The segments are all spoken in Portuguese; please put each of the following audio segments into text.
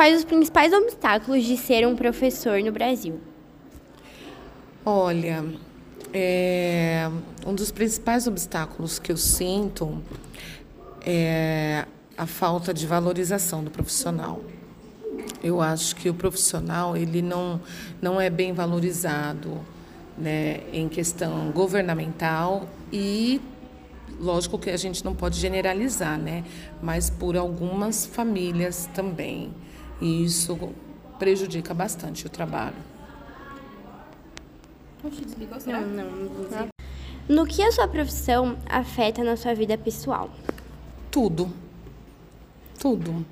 quais os principais obstáculos de ser um professor no Brasil? Olha, é, um dos principais obstáculos que eu sinto é a falta de valorização do profissional. Eu acho que o profissional ele não, não é bem valorizado né, em questão governamental e lógico que a gente não pode generalizar, né, mas por algumas famílias também. E isso prejudica bastante o trabalho. Não, não, não. No que a sua profissão afeta na sua vida pessoal? Tudo. Tudo.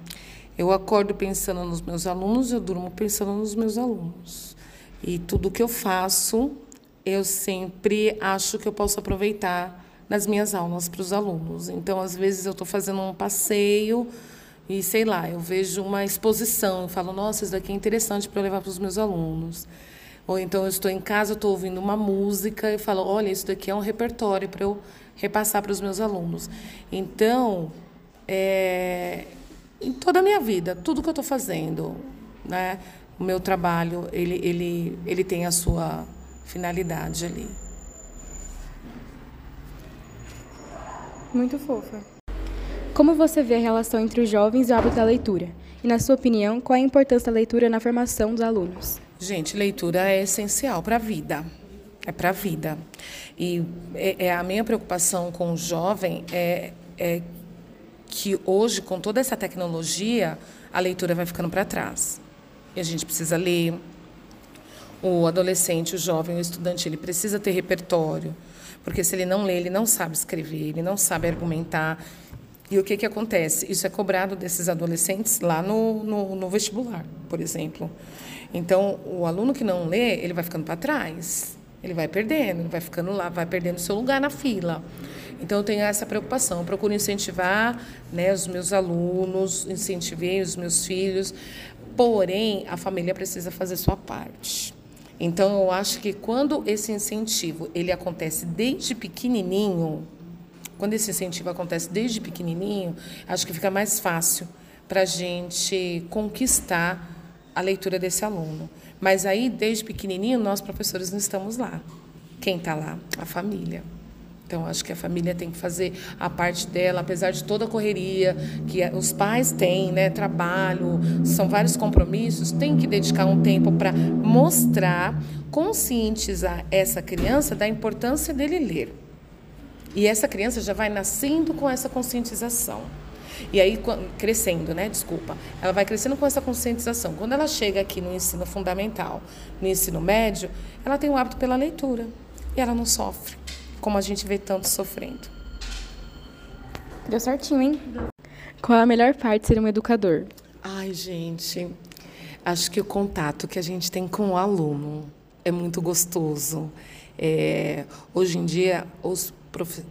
Eu acordo pensando nos meus alunos, eu durmo pensando nos meus alunos. E tudo que eu faço, eu sempre acho que eu posso aproveitar nas minhas aulas para os alunos. Então, às vezes, eu estou fazendo um passeio e, sei lá, eu vejo uma exposição e falo, nossa, isso daqui é interessante para eu levar para os meus alunos. Ou então eu estou em casa, estou ouvindo uma música e falo, olha, isso daqui é um repertório para eu repassar para os meus alunos. Então, é, em toda a minha vida, tudo que eu estou fazendo, né, o meu trabalho, ele, ele, ele tem a sua finalidade ali. Muito fofa. Como você vê a relação entre os jovens e o hábito da leitura? E, na sua opinião, qual é a importância da leitura na formação dos alunos? Gente, leitura é essencial para a vida. É para a vida. E é, é, a minha preocupação com o jovem é, é que hoje, com toda essa tecnologia, a leitura vai ficando para trás. E a gente precisa ler. O adolescente, o jovem, o estudante, ele precisa ter repertório. Porque se ele não lê, ele não sabe escrever, ele não sabe argumentar. E o que, que acontece? Isso é cobrado desses adolescentes lá no, no, no vestibular, por exemplo. Então, o aluno que não lê, ele vai ficando para trás. Ele vai perdendo, ele vai ficando lá, vai perdendo seu lugar na fila. Então, eu tenho essa preocupação. Eu procuro incentivar né, os meus alunos, incentivei os meus filhos. Porém, a família precisa fazer sua parte. Então, eu acho que quando esse incentivo ele acontece desde pequenininho, quando esse incentivo acontece desde pequenininho, acho que fica mais fácil para a gente conquistar a leitura desse aluno. Mas aí, desde pequenininho, nós professores não estamos lá. Quem está lá? A família. Então, acho que a família tem que fazer a parte dela, apesar de toda a correria que os pais têm, né, trabalho, são vários compromissos, tem que dedicar um tempo para mostrar, conscientizar essa criança da importância dele ler. E essa criança já vai nascendo com essa conscientização. E aí, crescendo, né? Desculpa. Ela vai crescendo com essa conscientização. Quando ela chega aqui no ensino fundamental, no ensino médio, ela tem o hábito pela leitura. E ela não sofre, como a gente vê tanto sofrendo. Deu certinho, hein? Qual é a melhor parte de ser um educador? Ai, gente, acho que o contato que a gente tem com o aluno é muito gostoso. É, hoje em dia, os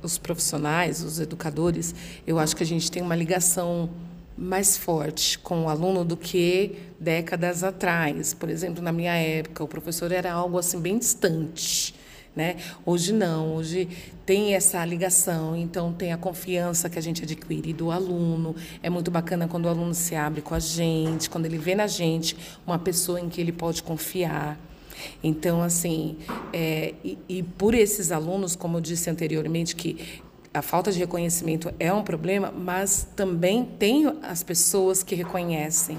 os profissionais, os educadores, eu acho que a gente tem uma ligação mais forte com o aluno do que décadas atrás. Por exemplo, na minha época, o professor era algo assim bem distante. Né? Hoje não, hoje tem essa ligação, então tem a confiança que a gente adquire do aluno. É muito bacana quando o aluno se abre com a gente, quando ele vê na gente uma pessoa em que ele pode confiar. Então, assim, é, e, e por esses alunos, como eu disse anteriormente, que a falta de reconhecimento é um problema, mas também tem as pessoas que reconhecem.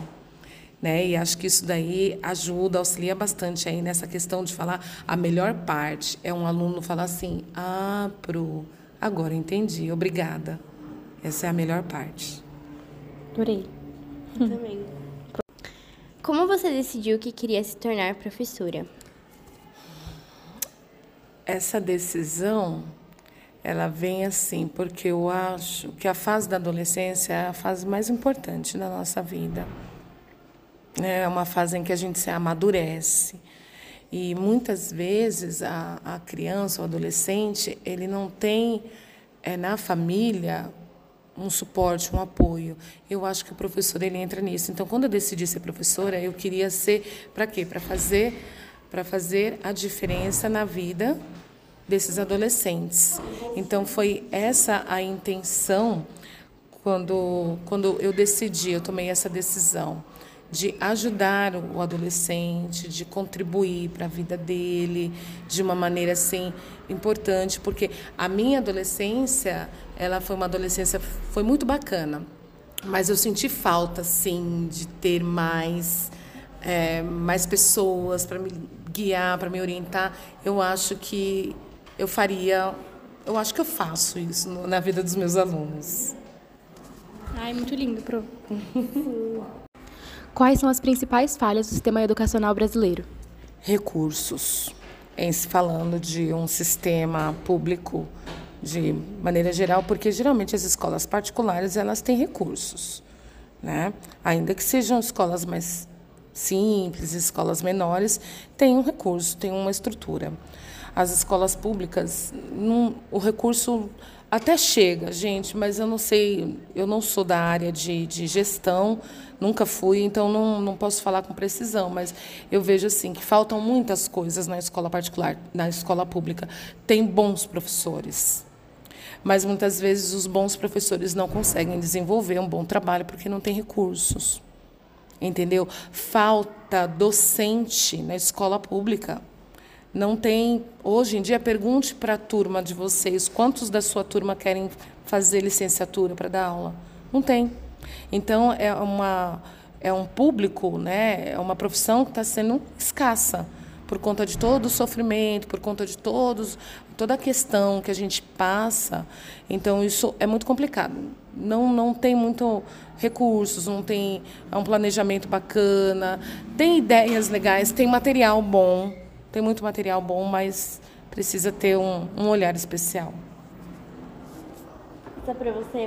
Né? E acho que isso daí ajuda, auxilia bastante aí nessa questão de falar a melhor parte. É um aluno falar assim, ah, pro, agora entendi, obrigada. Essa é a melhor parte. Adorei. Também. Como você decidiu que queria se tornar professora? Essa decisão, ela vem assim, porque eu acho que a fase da adolescência é a fase mais importante da nossa vida. É uma fase em que a gente se amadurece. E muitas vezes a, a criança, o adolescente, ele não tem é, na família um suporte, um apoio. Eu acho que o professor ele entra nisso. Então, quando eu decidi ser professora, eu queria ser para quê? Para fazer para fazer a diferença na vida desses adolescentes. Então foi essa a intenção quando quando eu decidi, eu tomei essa decisão de ajudar o adolescente, de contribuir para a vida dele de uma maneira assim importante, porque a minha adolescência, ela foi uma adolescência foi muito bacana, mas eu senti falta sim de ter mais é, mais pessoas para me guiar, para me orientar. Eu acho que eu faria, eu acho que eu faço isso na vida dos meus alunos. Ai, muito lindo, Pro. Quais são as principais falhas do sistema educacional brasileiro? Recursos. Em se falando de um sistema público de maneira geral, porque geralmente as escolas particulares elas têm recursos, né? Ainda que sejam escolas mais simples, escolas menores, tem um recurso, tem uma estrutura. As escolas públicas, não, o recurso até chega, gente, mas eu não sei, eu não sou da área de, de gestão, nunca fui, então não, não posso falar com precisão, mas eu vejo assim que faltam muitas coisas na escola particular, na escola pública. Tem bons professores, mas muitas vezes os bons professores não conseguem desenvolver um bom trabalho porque não tem recursos. Entendeu? Falta docente na escola pública. Não tem. Hoje em dia, pergunte para a turma de vocês quantos da sua turma querem fazer licenciatura para dar aula. Não tem. Então, é, uma, é um público, né, é uma profissão que está sendo escassa por conta de todo o sofrimento, por conta de todos, toda a questão que a gente passa. Então, isso é muito complicado. Não, não tem muito recursos, não tem um planejamento bacana, tem ideias legais, tem material bom tem muito material bom, mas precisa ter um, um olhar especial. Só para você